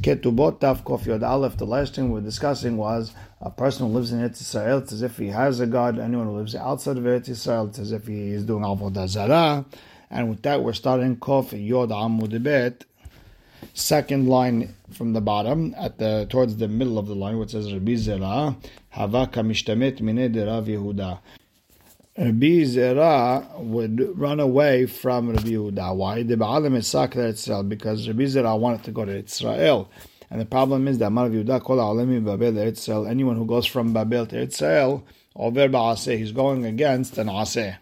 Ketubot Tav Kof Yod Aleph. The last thing we were discussing was a person who lives in Eretz Yisrael. It's as if he has a God. Anyone who lives outside of Eretz Yisrael, it's as if he is doing Avodah Zarah. And with that, we're starting Kof Yod Amud Bet. Second line from the bottom, at the towards the middle of the line, it says Rabbi Zera, Havaka Mishtamet Mine de Rav Yehuda. Rabbi Zera would run away from Rabbi Yehuda. Why? Because Rabbi Zera wanted to go to Israel. And the problem is that Mar Yehuda Kol Israel. Anyone who goes from Babel to Israel, over Ba'aseh, he's going against an Aseh.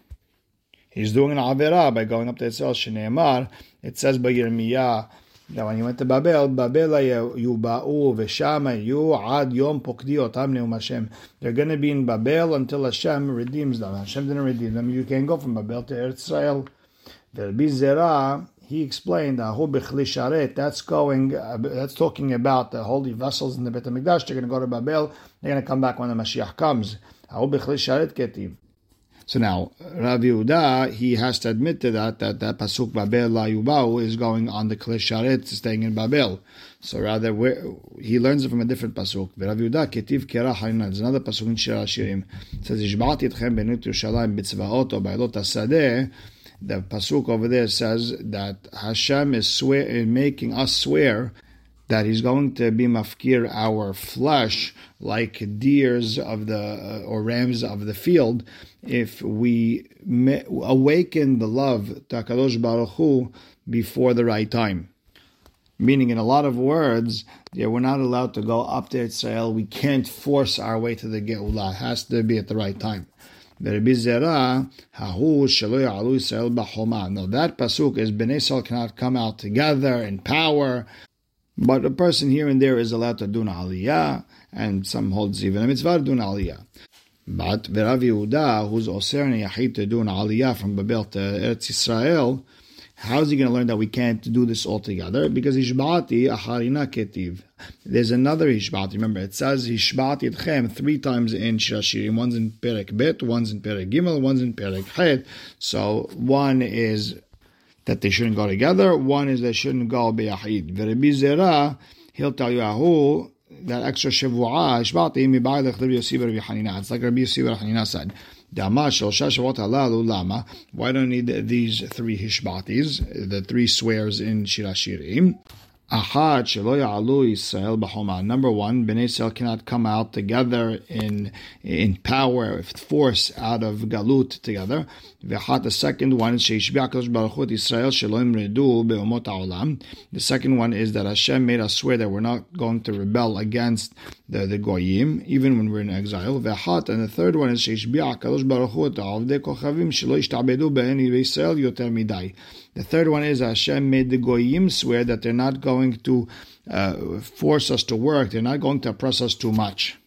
He's doing an Avera by going up to Israel. Shneemar, it says by Yirmiyah, that when he went to Babel, Babel yuba'u v'shama yu ad yom pokdi otam neum Hashem. They're going to be in Babel until Hashem redeems them. Hashem didn't redeem them. You can go from Babel to Eretz Israel. Rabbi Zera, he explained that that's going, that's talking about the holy vessels in the Beit Hamikdash. They're going to go to Babel. They're going to come back when the Mashiach comes. So now, Rav Yehuda, he has to admit to that, that that Pasuk Babel La Yubau is going on the Kli Sharet, staying in Babel. So rather, he learns it from a different Pasuk. Rav Yehuda, Ketiv Kera Harina, there's another Pasuk in Shir Hashirim. It says, Ishba'ati etchem benut Yerushalayim bitzvaot o ba'ilot asadeh. The Pasuk over there says that Hashem is swear, making us swear that he's going to be mafkir our flesh like deers of the uh, or rams of the field if we awaken the love to Hakadosh Baruch Hu before the right time. Meaning, in a lot of words, yeah, we're not allowed to go up to Israel. We can't force our way to the Geulah. It has to be at the right time. Now that pasuk is Bnei Israel cannot come out together in power but a person here and there is allowed to do an aliyah, and some holds even a mitzvah to do an aliyah. But Rav Yehuda, who's Oser and Yahid to do an aliyah from Babel to Eretz Israel, how is he going to learn that we can't do this all together? Because Ishbati Acharina Ketiv. There's another Ishbati. Remember, it says Ishbati Etchem three times in Shirashirim. One's in Perek Bet, one's in Perek Gimel, one's in Perek Het. So one is that they shouldn't go together. One is they shouldn't go biyahid. V'Rebbi Zera, he'll tell you ahu that extra shavua shvati mibayilech Rabbi Yossi Rabbi Hanina. It's like Rabbi Yossi Rabbi Hanina said. Lama. Why don't we need these three hishbatis, the three swears in Shirashirim? Number one, Bnei Israel cannot come out together in in power, with force out of galut together. The second one is sheishbi. The second one is that Hashem made us swear that we're not going to rebel against the, the goyim, even when we're in exile. And the third one is sheishbi. The third one is Hashem made the goyim swear that they're not going to uh, force us to work, they're not going to oppress us too much.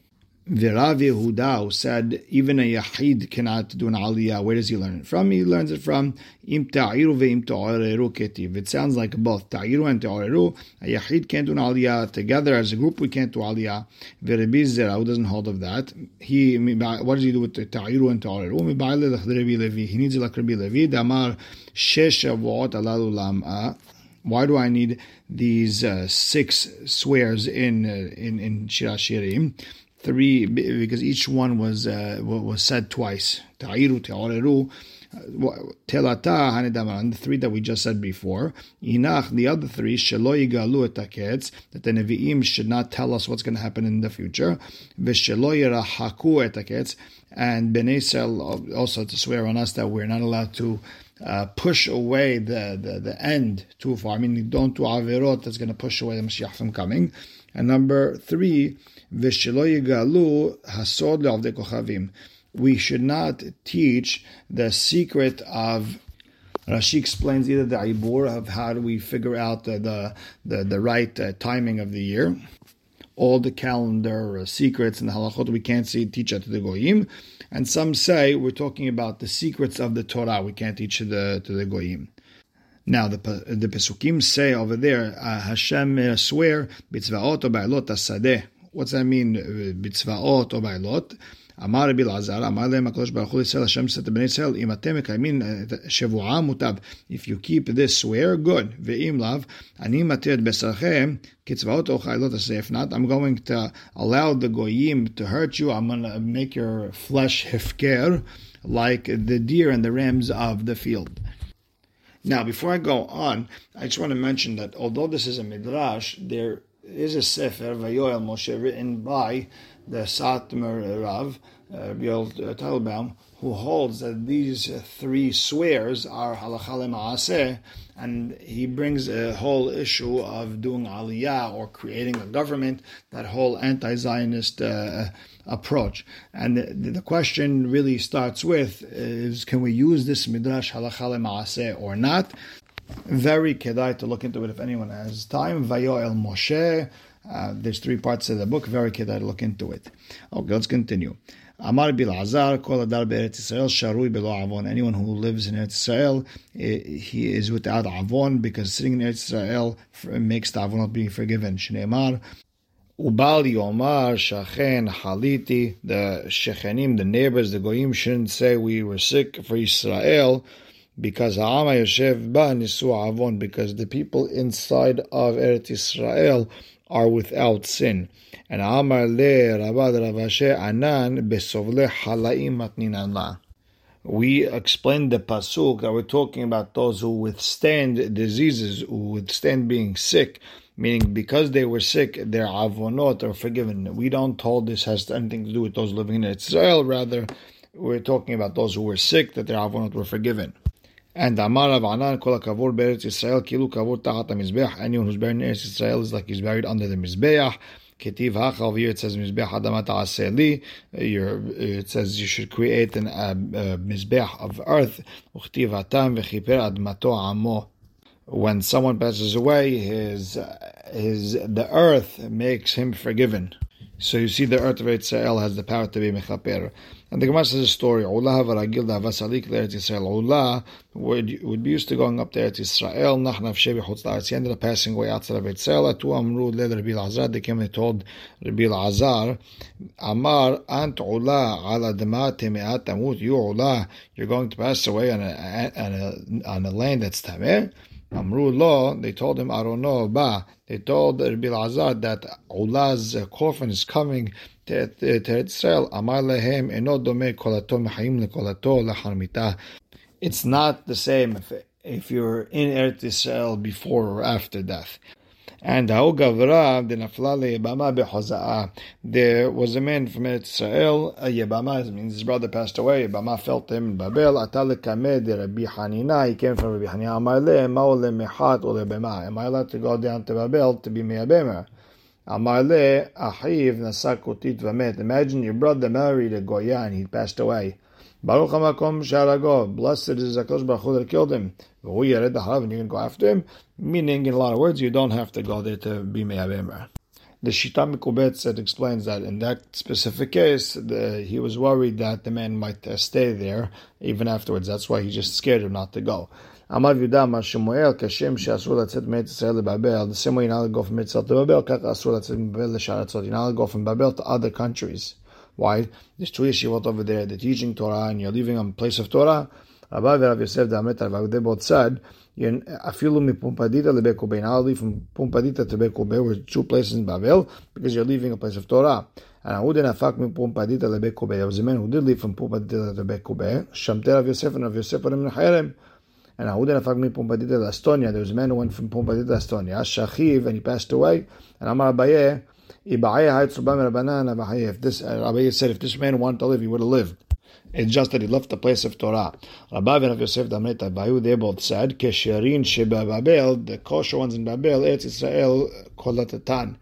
Virav Yehuda said even a Yahid cannot do an Aliyah. Where does he learn it from? He learns it from Im Ta'iru ve'im Ta'areru ketiv. It sounds like both Ta'iru and Ta'areru. A Yahid can't do an Aliyah together. As a group, we can't do Aliyah. V'Rebbi Zera, who doesn't hold of that, he, what does he do with Ta'iru and Ta'areru? He needs like Rabbi Levi. Damar Alalu Lam'a. Why do I need these uh, six swears in uh, in in Shirashirim? Three because each one was uh, was said twice. Ta'iru, te'oreru, telata, hanedaman, the three that we just said before. Inach, the other three, shelo yigalu etaketz, that the Nevi'im should not tell us what's going to happen in the future. V'shelo yirahaku etaketz, and Ben also to swear on us that we're not allowed to uh, push away the, the, the end too far. I mean, don't do averot that's going to push away the Mashiach from coming. And number three, V'shelo yigalu hasod le'avdei kochavim. We should not teach the secret of Rashi explains either the ibur of how do we figure out the the, the, the right uh, timing of the year, all the calendar uh, secrets and the halachot we can't see teach to the goyim, and some say we're talking about the secrets of the Torah we can't teach to the to the goyim. Now the the pesukim say over there uh, Hashem uh, swear bitzvaot o ba'ilot asadeh What's that mean? Bitzvaot or bailot. אמר רבי אלעזר, אמר להם הקדוש ברוך הוא לישראל, השם said to בני ישראל, אם אתם מקיימים שבועה מוטב, if you keep this swear, good, ואם לאו, אני מתיר את בשרכם, קצבאות או חיילות עשה, if not, I'm going to allow the goyim to hurt you, I'm going to make your flesh hefker, like the deer and the rams of the field. Now, before I go on, I just want to mention that although this is a midrash, there is a sefer Vayoel Moshe written by the Satmar Rav, uh, Yoel Teitelbaum, who holds that these three swears are halacha maaseh, and he brings a whole issue of doing aliyah or creating a government, that whole anti-Zionist uh, approach. And the, the, question really starts with is can we use this midrash halacha maaseh or not? Very kedai to look into it if anyone has time. Vayoel Moshe. Uh, there's three parts of the book. Very kedai to look into it. Okay, let's continue. Amar Bilazar, Kol Adar Be'eretz Israel, Sharui Belo Avon. Anyone who lives in Eretz Israel, eh, he is without Avon because sitting in Eretz Israel makes the Avon not being forgiven. Shneimar, Ubal Yomar Shachen Haliti. The Shechenim, the neighbors, the Goyim shouldn't say we were sick for Israel because Ha'ama Yoshev Ba Nisu Avon, because the people inside of Eretz Israel are without sin. And Amar Le Rabad Ravashe Anan Besovle Halaim Matninan La. We explained the pasuk that we're talking about those who withstand diseases, who withstand being sick, meaning because they were sick, their avonot are forgiven. We don't hold this has anything to do with those living in Israel. Rather, we're talking about those who were sick, that their avonot were forgiven. And Amar Rav Anan Kol Kavur Beretz Israel Kilu Kavur Tachat HaMizbeach. Anyone who's buried in Eretz Israel is like he's buried under the Mizbeach. Ketiv it says Mizbeach Adamat Aseli. It says you should create an uh, uh, Mizbeach of earth. Uchtiv Vechiper Admato Amo. When someone passes away, his his the earth makes him forgiven. So you see, the earth of Israel has the power to be mechaper. And the Gemara says a story. Ula v'ragil davasalik le'eretz Yisrael. Ula would, would be used to going up there to Israel. Nachnav shebi chutz la'aretz. He ended up passing away outside of Israel. Atu amru le Rabbi Lazar. They came and told Rabbi Lazar, Amar ant ula ala dema temeat tamut. You ula, you're going to pass away on a, on a, on a land that's tameh. Amru lo, they told him, I don't know, ba. They told Rabbi Lazar that Ula's coffin is coming to, Israel. Amar lehem eno dome kolato mechayim lekolato lacharmita. It's not the same if, if you're in Eretz Israel before or after death. And Haugavra denaflale Yebama behoza'a. there was a man from Israel, Yebama, means his brother passed away, Yebama felt him in Babel, Atale Kamed, Rabbi Hanina, he came from Rabbi Hanina, Amarle, Maole Mechat, Ole Bema. Am I allowed to go down to Babel to be Me'abemer? Amarle, Ahiv, Nasakutit Vamet. Imagine your brother married a Goya and he passed away. Baruch HaMakom Sharago. Blessed is Zakosh Baruch Hu that killed him. And you're going to go after him. Meaning, in a lot of words, you don't have to go there to be Me'abemer. The Shita Mikubetz that explains that in that specific case, the, he was worried that the man might uh, stay there even afterwards. That's why he just scared him not to go. אמר יהודה אמר שמואל, כשם שאסור לצאת מארץ ישראל לבבל, the same way you're not go from Mitzvah to Babel, ככה אסור לצאת מבבל לשאר ארצות. You're not go from Babel to other countries. Why? There's two yeshivot over there, they're teaching Torah, and you're leaving a place of Torah. Rabbi Rav Yosef Damet they both said, Afilu mipumpadita lebekube. Now leave from Pumbedita to Bekube, were two places in Babel, because you're leaving a place of Torah. And I wouldn't afak mipumpadita lebekube. There was a man who did leave from Pumbedita to Bekube. Shamter Rav Yosef and Rav Yosef were in Chayrim. And Ahudin afak mipumpadita to Estonia. There was a man who went from Pumbedita to Estonia. Shachiv, and he passed away. And Amar Abaye, if this Rabbi said, if this man wanted to live, he would have lived. It's just that he left the place of Torah. Rabbi and Rav Yosef Damet Abayu, they both said, Kesherin Sheba Babel, the kosher ones in Babel, Eretz Israel kolatatan.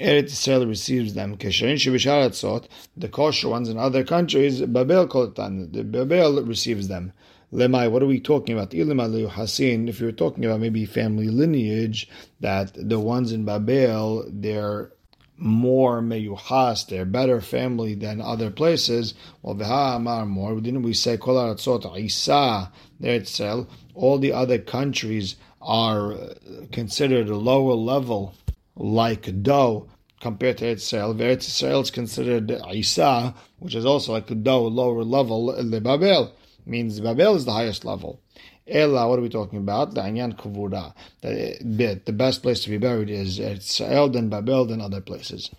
Eretz Israel receives them. Kesherin Shebisharatzot, the kosher ones in other countries, Babel kolatan, the Babel receives them. Lemai, what are we talking about? If you're talking about maybe family lineage, that the ones in Babel, they're more meyuhas, they're better family than other places. Well, v'ha amar more. Didn't we say kol isa itself? All the other countries are uh, considered a lower level, like dough. compared to Israel. Eretz Israel is considered Isa, which is also like a lower level. Le Babel means Babel is the highest level. Ella, what are we talking about? The Anyan Kuvura. The, best place to be buried is Israel, then Babel, then other places.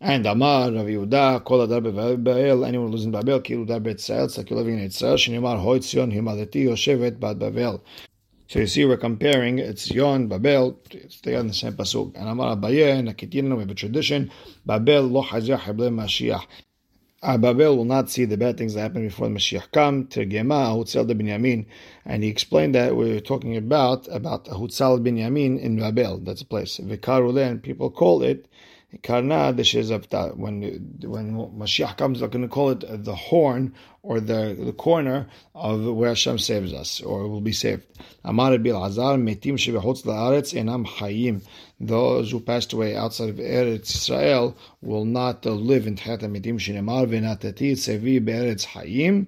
And Amar, Rav Yehuda, Kol Adar Babel, anyone who lives in Babel, Kilu Dar Israel, it's like you're living in Israel, Shinimar Yoshevet, Bad Babel. So you see, we're comparing it's Yon, Babel, are in the same pasuk. And Amar Abaye, Nakitirna, we have a tradition, Babel lo hazir hable Mashiach. Uh, Babel will not see the bad things that happen before the Mashiach come. Tergema Hutzal de Binyamin, and he explained that we were talking about about Hutzal Binyamin in Babel. That's a place. Vikarule, and people call it Karna the Shezavta. When when Mashiach comes, they're going to call it the horn or the, the corner of where Hashem saves us or will be saved. Amar Bil Azar Metim Shebechutz Laaretz Enam Hayim. Those who passed away outside of Eretz Israel will not live in Tchat Metim Shinemar Venatati Sevi Be'eretz Hayim.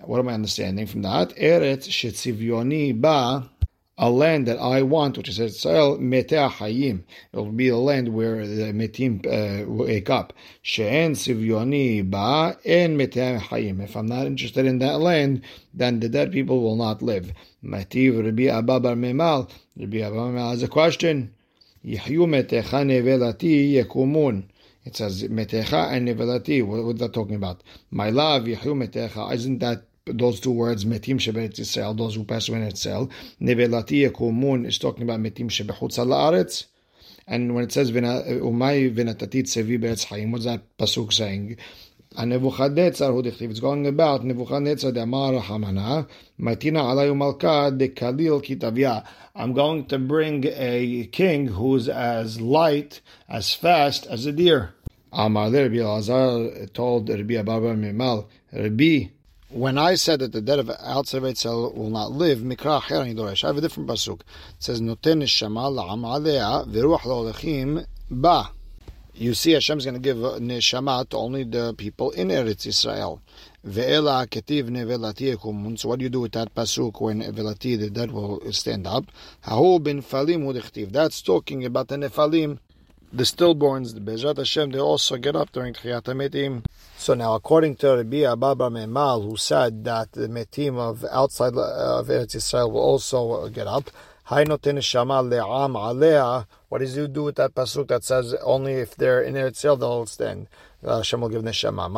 What am I understanding from that? Eretz Shetzivyoni Ba a land that I want, which is Israel, Metea Hayim. It will be a land where the Metim uh, wake up. She'en Sivyoni Ba En Metea Hayim. If I'm not interested in that land, then the dead people will not live. Mativ Rabbi Abba Bar Memal. Rabbi Abba Memal has a question. Yihyu Metecha Nevelati Yekumun. It says Metecha and Nevelati. What, what is that talking about? My love, Yihyu Metecha. Isn't that those two words, metim shebet Yisrael, those who pass away in Israel. Nevelati yekumun is talking about metim shebechutz laaretz. And when it says umay venatati tsevi be'etz hayim, what's that pasuk saying? And Nebuchadnezzar, who it's going about Nebuchadnezzar the Amar Hamana, Matina alayu malka de kalil kitavya. I'm going to bring a king who's as light, as fast as a deer. Amar Rabbi Elazar told Rabbi Abba Mimal, Rabbi, when I said that the dead of outside will not live, Mikra Herani Doresh, I have a different pasuk. It says, Noten Neshama la'am alea v'ruach lo'olechim ba. You see, Hashem is going to give neshama to only the people in Eretz Israel. Ve'ela ketiv nevelati ekumun. So what do you do with that pasuk when velati, the dead will stand up? Hahu bin falim udichtiv. That's talking about the nefalim the stillborns, the Bezrat Hashem, they also get up during Tchiyat HaMetim. So now, according to Rabbi Abba Memal, who said that the Metim of outside of Eretz Israel will also get up, what does he do with that pasuk that says only if they're in Eretz Israel they'll stand? Hashem will give neshama.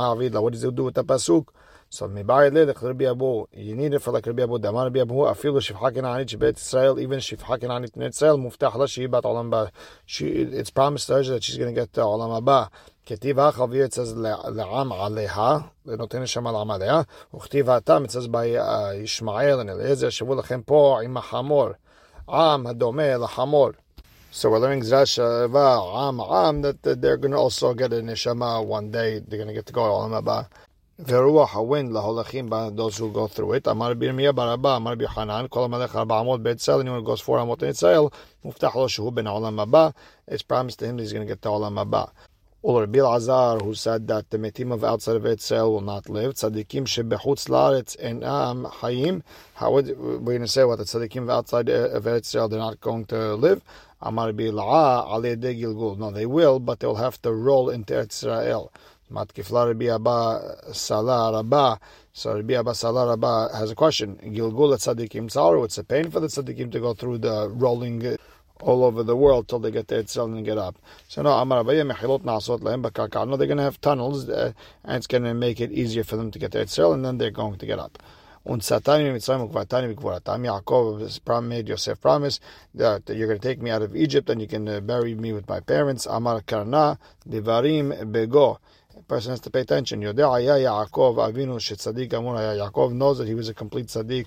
What does he do with that pasuk? So מבעי לדך רבי אבו, you need it for like רבי אבו, דאמר רבי אבו, אפילו שפחה כנענית שבית ישראל, even שפחה כנענית בני ישראל, מובטח לה שהיא בת עולם הבא. It's promised to her that she's going to get to העולם הבא. כתיב החביר, it says לעם עליה, ונותן נשמה לעם עליה, וכתיב התם, it says by ישמעאל and אליעזר, שבו לכם פה עם החמור, עם הדומה לחמור. So we're learning Zrashava, Am, Am, that they're going to also get a neshama one day. They're going to get to go to Olam Haba. ורוח הווין להולכים those who go through it. אמר רבי ירמיה בר אבא, אמר רבי חנן, כל המלך ארבע אמות בית צל, anyone who goes four אמות in ישראל, מובטח לו שהוא בן העולם הבא. It's promised to him that he's going to get the העולם הבא. Rabbi Azar, who said that the metim of outside of Israel will not live. Tzadikim shebechutz laaretz enam hayim. How would we going to say what the tzadikim of outside uh, of Israel they're not going to live? Amar bila'a ale de gilgul. No, they will, but they'll have to roll into Israel. Matkifla Rabbi Abba Salah Rabba. So Rabbi Abba Salah Rabba has a question. Gilgul at tzadikim tzar. What's the pain for the tzadikim to go through the rolling all over the world till they get there Etzel and get up. So no, they're going to have tunnels uh, and it's going to make it easier for them to get there and then they're going to get up. Und Satani Mitzrayim Ukvatani Vikvaratam. Yaakov made Yosef promise that you're going to take me out of Egypt and you can uh, bury me with my parents. Amar Karna Devarim Bego person has to pay attention. Yaakov Avinu shetzaddik amur Yaakov knows that he was a complete tzaddik.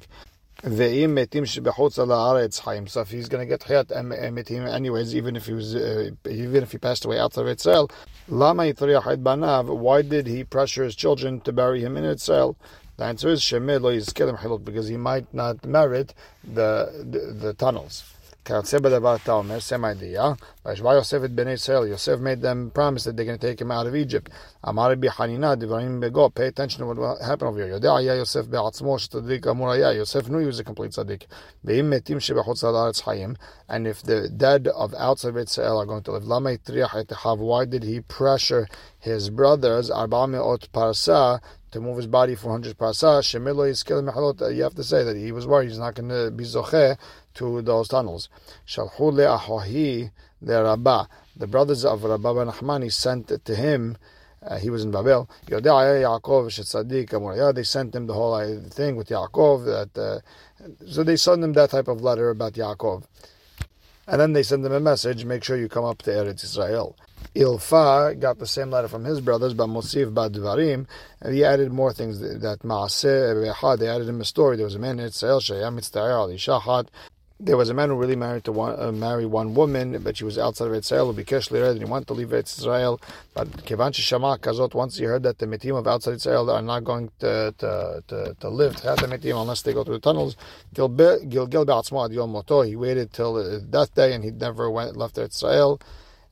Ve'im metim shebechutz haaretz chaim. So if he's going to get chayat metim anyways, even if he was, uh, even if he passed away outside of Israel, lama yitriach banav. Why did he pressure his children to bury him in Israel? The answer is lo because he might not merit the the, the tunnels. Same idea. Yosef Israel. Yosef made them promise that they're going to take him out of Egypt. Amar Bego. Pay attention to what happened over here. Yosef Yosef knew he was a complete tzaddik. And if the dead of outside Israel are going to live, why did he pressure his brothers, parsa, to move his body 400 parsa? You have to say that he was worried he's not going to be zoche to those tunnels. Shalhu le'ahohi le'rabba. The brothers of Rabba ben Nachmani sent it to him. Uh, he was in Babel. They sent him the whole thing with Yaakov. That uh, so they sent him that type of letter about Yaakov, and then they sent him a message: make sure you come up to Eretz Israel. Ilfa got the same letter from his brothers, but Mosif Badvarim, and he added more things that Maaseh They added him a story. There was a man in Israel, Shayam Mitztayar Ali Shahat, there was a man who really married to one, uh, marry one woman, but she was outside of Israel. Bikesh and he wanted to leave Israel. But Kevan Shama Kazot, once he heard that the Metim of outside Israel are not going to to, to, to live to have the Metim unless they go through the tunnels, Gilgil Ba'atzmo Ad Yom Moto, he waited till death day and he never went left Israel.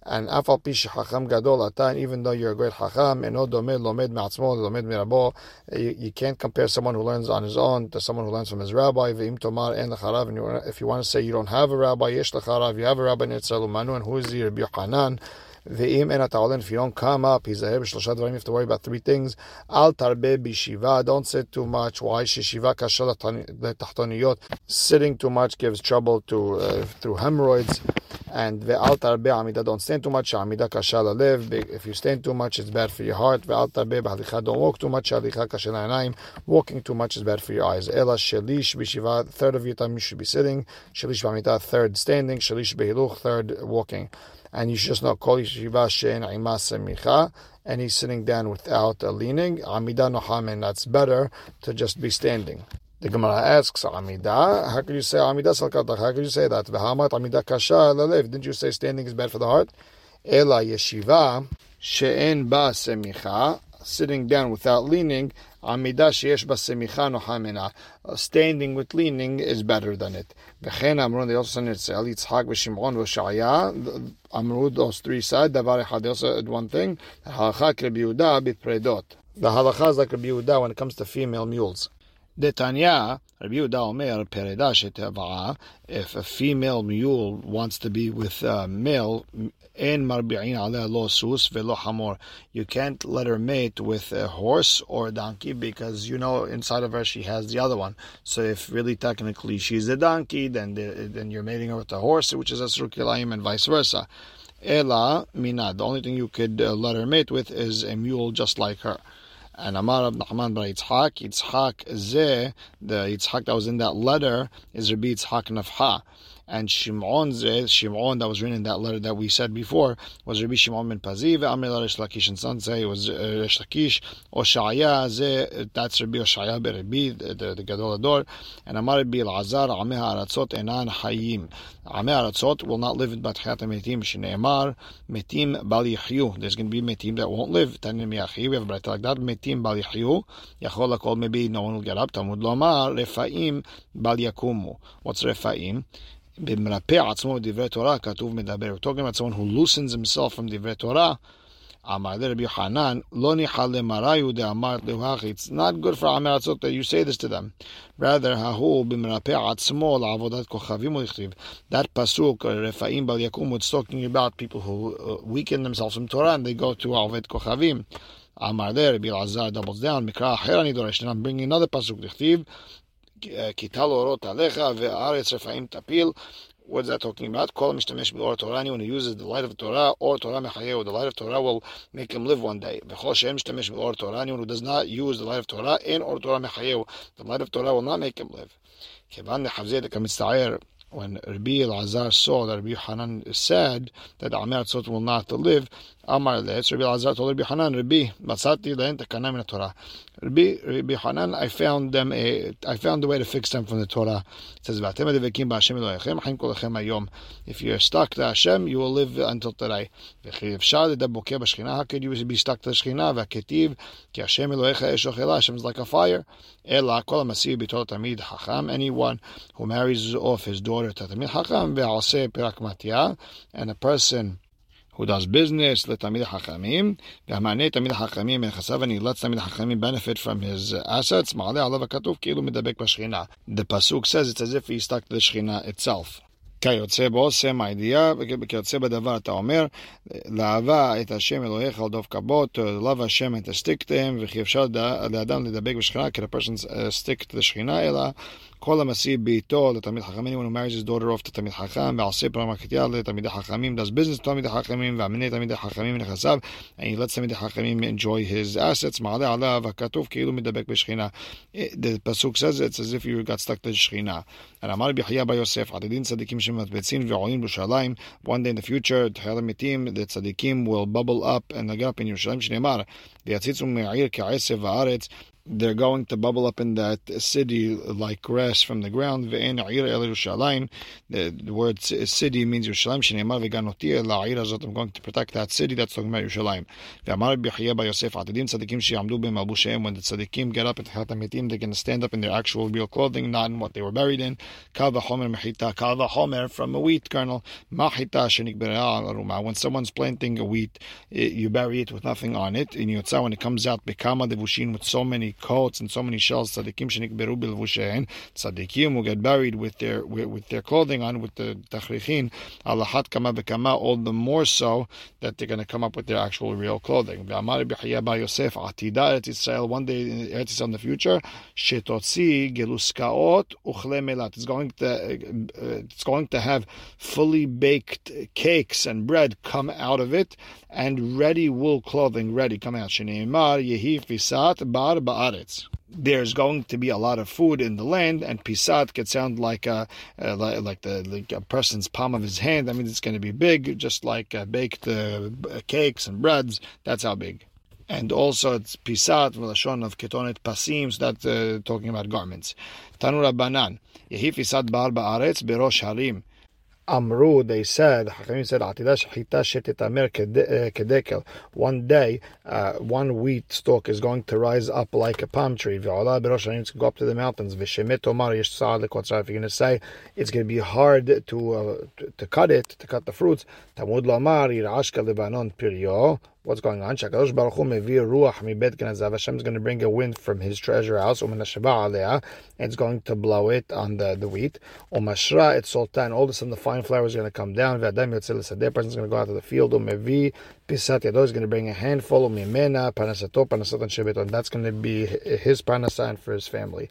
And afal pish hacham gadol atan, even though you're a great hacham, eno domed lomed me'atzmo lomed mirabo, eh, you can't compare someone who learns on his own to someone who learns from his rabbi. Ve'im tomar en lecharav, and if you want to say you don't have a rabbi, yesh lecharav, you have a rabbi Yitzhak Umanu, and who is he? Rabbi Ata'olen, if you don't come up, he's a b'shlosha dvarim, you have to worry about three things. Al tarbe b'shiva, don't sit too much. Why? Shishiva kasha l'tachtoniyot. Sitting too much gives trouble to uh, through hemorrhoids. And ve'al tarbe amida, don't stand too much. Amida kasha live. If you stand too much, it's bad for your heart. Ve'al tarbe b'halicha, don't walk too much. Halicha kasha la'anayim. Walking too much is bad for your eyes. Ela shelish b'shiva, third of your time you should be sitting. Shelish b'amida, third standing. Shelish b'hiluch, third walking and you should just know kol yeshiva she'en and he's sitting down without a leaning. Amida nohamen, that's better to just be standing. The Gemara asks, Amida, how could you say Amida salkatach? How could you say that? V'hamat Amida kasha lelev. Didn't you say standing is bad for the heart? Ela yeshiva she'en ba semicha, sitting down without leaning. Amida sheyesh basemicha nohamena. Standing with leaning is better than it. They also said it's Yitzhak v'Shimon v'Shaya. Amru, those three davar echad, they also one thing. Halacha Rabbi Yehuda b'predot. The halacha is like Rabbi Yehuda when it comes to female mules. Detanya, Rabbi Yehuda Omer, Pereda if a female mule wants to be with a male, En marbi'in aleh lo sus velo hamor. You can't let her mate with a horse or a donkey because you know inside of her she has the other one. So if really technically she's a donkey, then the, then you're mating her with a horse, which is a surkilayim, and vice versa. Ela mina. The only thing you could uh, let her mate with is a mule just like her. And Amar Abnachman bar Yitzhak, Yitzhak ze, the Yitzhak that was in that letter is Rabbi Yitzhak Nafha. And Shimon Shimon that was written in that letter that we said before was Rabbi Shimon ben Paziv, Amir Resh Lakish and son say it was uh, Resh Lakish, Oshaya that's Rabbi Oshaya ben Rabbi, the, the Gadol Ador, and Amar Rabbi Elazar, Ameh Aratzot Enan Hayim. Ameh Aratzot will not live in Batchat Metim, Shneemar, Metim Bal Yihyu. There's going to be Metim that won't live. Tanim Yachi, we have a bright like that. Metim Bal Yihyu. Yachol Akol, maybe no one will get up. Talmud Lomar, Refaim Bal Yakumu. What's Refaim? We're talking about someone who loosens himself from the Torah. It's not good for amar that you say this to them. Rather. That pasuk, Refaim bal Yakum, it's talking about people who uh, weaken themselves from Torah and they go to avet kochavim. Amar there, Rabbi Lazar doubles down. Mikra acher. And I'm bringing another pasuk. Kital orot alecha. What is that talking about? Kol mishtamesh or Torah. Anyone who uses the light of Torah or Torah mechayeu, the light of Torah will make him live one day. V'chol she'en mishtamesh or Torah. Anyone who does not use the light of Torah and or Torah mechayeu, the light of Torah will not make him live. When Rabbi Elazar saw that Rabbi Hanan said that Amir Tzot will not live, Amar Letz, Rabbi Elazar told Rabbi Hanan, Rabbi, Matzati le'en tekana min Torah. Rabbi, Rabbi Hanan, I found them a, I found a way to fix them from the Torah. It says, V'atem adevekim ba'Hashem Elohechem, haim kol ayom. If you're stuck to Hashem, you will live until today. V'chi efshar ledabokeh b'shchina, how could you be stuck to the Shechina? V'aketiv, ki Hashem Elohecha esh Hashem is like a fire. Ela kol ha'masir b'tol tamid hacham, anyone who marries off his daughter to Tamid Chacham ve'aseh pirak matya, and a person who does business לתלמיד החכמים, והמענה תלמיד החכמים מנכסיו הנאלץ תלמיד החכמים benefit from his assets, מעלה עליו הכתוב כאילו מדבק בשכינה. The פסוק says it's as if he stuck to the שכינה itself. כיוצא באוסם הידיעה וכיוצא בדבר אתה אומר לאהבה את השם אלוהיך על דוב כבות, לאהבה השם את הסטיקתם וכי אפשר לאדם לדבק בשכינה כי הפרשן סטיק לשכינה אלא כל המסיע ביתו לתלמיד חכמים, when he marries his daughter off to תלמיד חכם, ועושה פרמקטיה לתלמידי חכמים, does business לתלמידי חכמים, והמנה תלמידי חכמים נכסיו, and he lets תלמידי חכמים enjoy his assets, מעלה עליו, הכתוב כאילו מדבק בשכינה. The pasuk says it's as if you got stuck to שכינה. And אמר ביחיא בר יוסף, עתידין צדיקים שמתבצעים ועולים בירושלים, one day in the future, תחיית המתים, the צדיקים will bubble up and get up in ירושלים, שנאמר, ויציצו מהעיר כעשב הארץ, they're going to bubble up in that city like grass from the ground. The word city means Yerushalayim. I'm going to protect that city. That's talking about Yerushalayim. When the tzaddikim get up at Hatamitim, they can stand up in their actual real clothing, not in what they were buried in. From a wheat kernel. When someone's planting a wheat, eh, you bury it with nothing on it. In Yotzah, when it comes out, Bekama Devushin with so many coats and so many shells. Tzadikim shenikberu bilvushein. Tzadikim will get buried with their with, with their clothing on, with the tachrichin. Alahat kama bekama. All the more so that they're going to come up with their actual real clothing. V'amar b'chaya ba Yosef atida Eretz Yisrael. One day in Eretz Yisrael in the future, shetotzi geluskaot uchle melat. It's going to uh, it's going to have fully baked cakes and bread come out of it, and ready wool clothing ready come out. Shneimar yehi fisat bar ba'aretz. There's going to be a lot of food in the land, and pisat could sound like a, uh, like the like a person's palm of his hand. I mean, it's going to be big, just like uh, baked uh, cakes and breads. That's how big. And also, it's pisat, relashon of ketonet pasim, so that's uh, talking about garments. Tanura banan. Yehi pisat bar ba'aretz berosh harim. Amru, they said, Hachamim said, kedekel. One day, uh, one wheat stalk is going to rise up like a palm tree. It's going to go up to the mountains. If you're going to say it's going to be hard to, uh, to, cut it, to cut the fruits, Tamud Lamar, Lebanon Piryo. What's going on? Shakadosh Baruch Hu ruach mibet is going to bring a wind from His treasure house. Umin and it's going to blow it on the, the wheat. Umashra et sultan. All of a sudden, the fine flour is going to come down. V'adam yotzil. Person is going to go out to the field. Um, Umevi pisat yado is going to bring a handful. Umimena panasato panasatan shebeton. That's going to be his panasa for his family.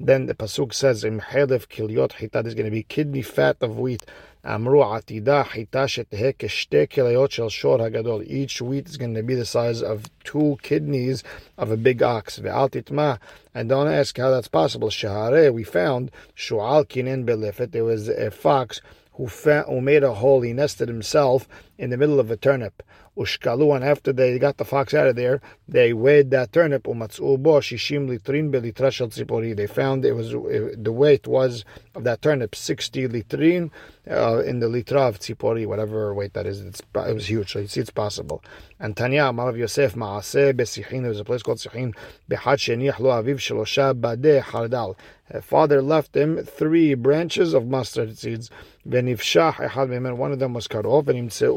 Then the pasuk says, "Im hedef kilyot hitad is going to be kidney fat of wheat." Amru atida hita kilayot shel shor hagadol. Each wheat is going to be the size of two kidneys of a big ox. Ve'al. And don't ask how that's possible. Shahare, we found shu'al kinen belefet. There was a fox who, fa- who made a hole. He nested himself in the middle of a turnip. Ushkalu, and after they got the fox out of there, they weighed that turnip. Umatzubo shishim litrin belitrashel tzipori. They found it was the weight was of that turnip sixty litrin uh, in the litra of tzipori, whatever weight that is. It's, it was huge. So you see, it's possible. And Tanya Amar of Yosef Maaseh Besichin. There was a place called Sichin. Behad sheniach lo aviv shelosha badeh hardal. Father left him three branches of mustard seeds. Benifshah echad One of them was cut off. And himseu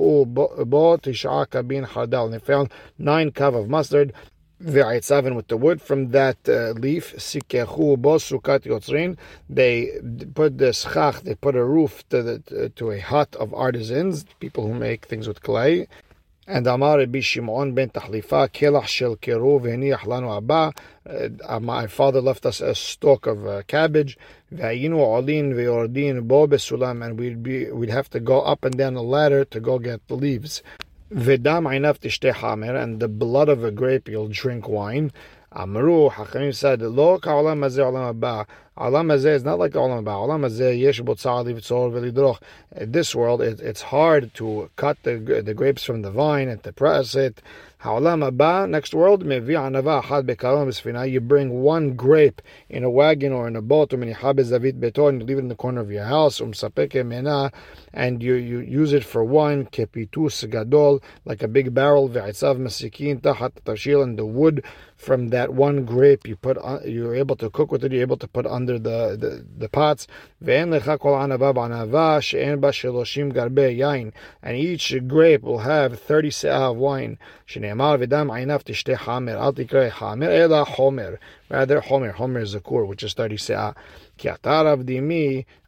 they found nine kav of mustard, v'ayitzavin with the wood from that uh, leaf. They put the schach, they put a roof to, the, to a hut of artisans, people who make things with clay and Amar Rabbi Shimon ben Tahlifa, Kelach shel keru v'heniach lanu abba. Uh, my father left us a stalk of uh, cabbage. V'ayinu olin v'yordin bo besulam, and we'd be we'd have to go up and down the ladder to go get the leaves. V'dam einav tishteh hamer, and the blood of a grape you'll drink wine. Amru, Hachamim said, Lo ka'olam hazeh olam haba. Hazeh is not like olam haba. Olam hazeh yesh this world, it, it's hard to cut the, the grapes from the vine and to press it. Ha'olam haba, next world, mevi anava had bekalam. You bring one grape in a wagon or in a boat, um zavit beton, and you leave it in the corner of your house, um mena, and you, you use it for wine, kepitus gadol, like a big barrel, ve'itzav masikin tahat tashil, and the wood from that one grape you put on, you're able to cook with it, you're able to put under the, the, the pots. And each grape will have 30 se'ah uh, of wine. Rather, homer. Homer is a kur, which is 30 se'ah. Uh,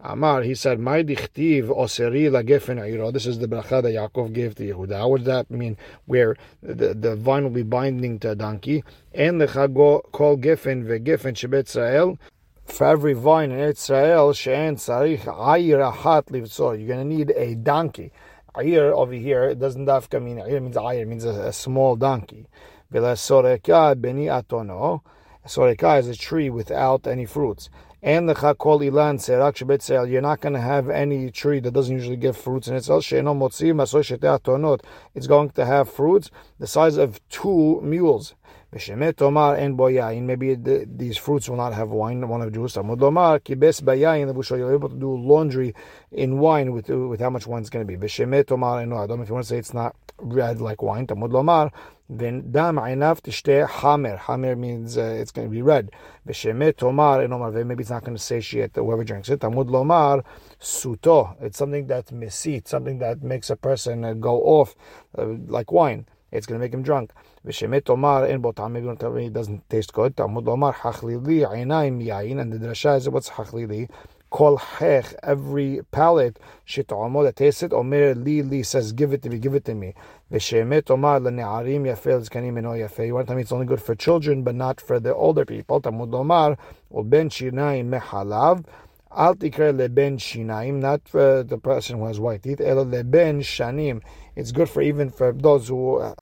Amar, he said, My dichtiv oseri lagefen This is the bracha that Yaakov gave to Yehuda. What does that mean? Where the, the vine will be binding to a donkey. And lechago kol gefen vegefen shebet Israel. For every vine in Israel, she'en tzarich ayir ahat livtzor. You're going to need a donkey. Ayir over here, it doesn't dafka mean ayir means ayir, means a, a small donkey. Vela soreka beni atono. Soreka is a tree without any fruits. And the chakol ilan serak shebetzel, you're not going to have any tree that doesn't usually give fruits in itself. Sheino motzi atonot. It's going to have fruits the size of two mules. Tomar and boyayin. Maybe the, these fruits will not have wine. One of Jews. Amud lomar kibes bayayin. You're able to do laundry in wine with with how much wine is going to be. No. I don't know if you want to say it's not red like wine. Tamud lomar. Then dam einav tishte hamer. Hamer means uh, it's going to be red. V'shemet tomar and omar. Maybe it's not going to satiate whoever drinks it. Tamud lomar suto. It's something that mesit, something that makes a person uh, go off, uh, like wine. It's going to make him drunk. V'shemet omar. Maybe want to tell me it doesn't taste good. Talmud omar. And the drasha is what's hachlili? Kol hech, every palate, shit'omo, that tastes it, omer li li, says, give it to me, give it to me. V'shemet omar l'ne'arim yafeh, l'zkanim eno yafeh. You want to tell me it's only good for children, but not for the older people. Talmud omar, uben shinayim mehalav. Al tikra leben shinaim, not for the person who has white teeth, el leben shanim. It's good for even for those who uh,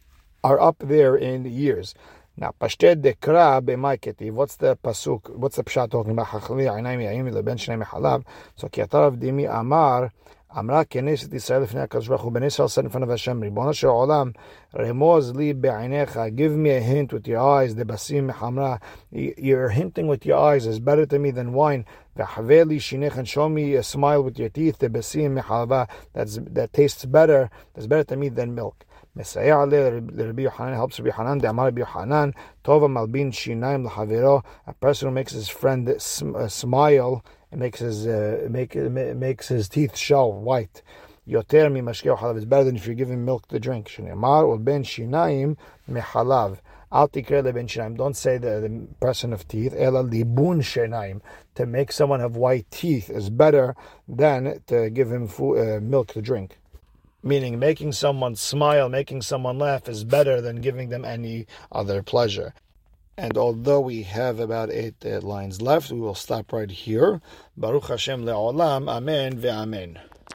are up there in years. Now, pashted dekra b'maiketi. What's the pasuk? What's the pshat talking about? Hachli ainayim yaim leben shinaim halav. So ki atarav dimi amar אמרה כנסת ישראל לפני הקדוש ברוך הוא, בני ישראל said in front of Hashem, ריבונו של עולם, רמוז לי בעיניך, give me a hint with your eyes, דבשים מחמרה, you're hinting with your eyes is better to me than wine, וחווה לי שיניך, and show me a smile with your teeth, דבשים מחלבה, that tastes better, that's better to me than milk. מסייע לרבי יוחנן, helps רבי יוחנן, דאמר רבי יוחנן, טוב המלבין שיניים לחברו, a person who makes his friend smile, and makes his, uh, make, makes his teeth show white. יותר ממשקה או חלב, it's better than if you give him milk to drink. שנאמר, ובן שיניים מחלב. אל תקרא לבן שיניים, don't say the, the person of teeth, אלא ליבון שיניים. To make someone have white teeth is better than to give him food, uh, milk to drink meaning making someone smile, making someone laugh is better than giving them any other pleasure. And although we have about eight lines left, we will stop right here. Baruch Hashem le'olam, amen ve'amen.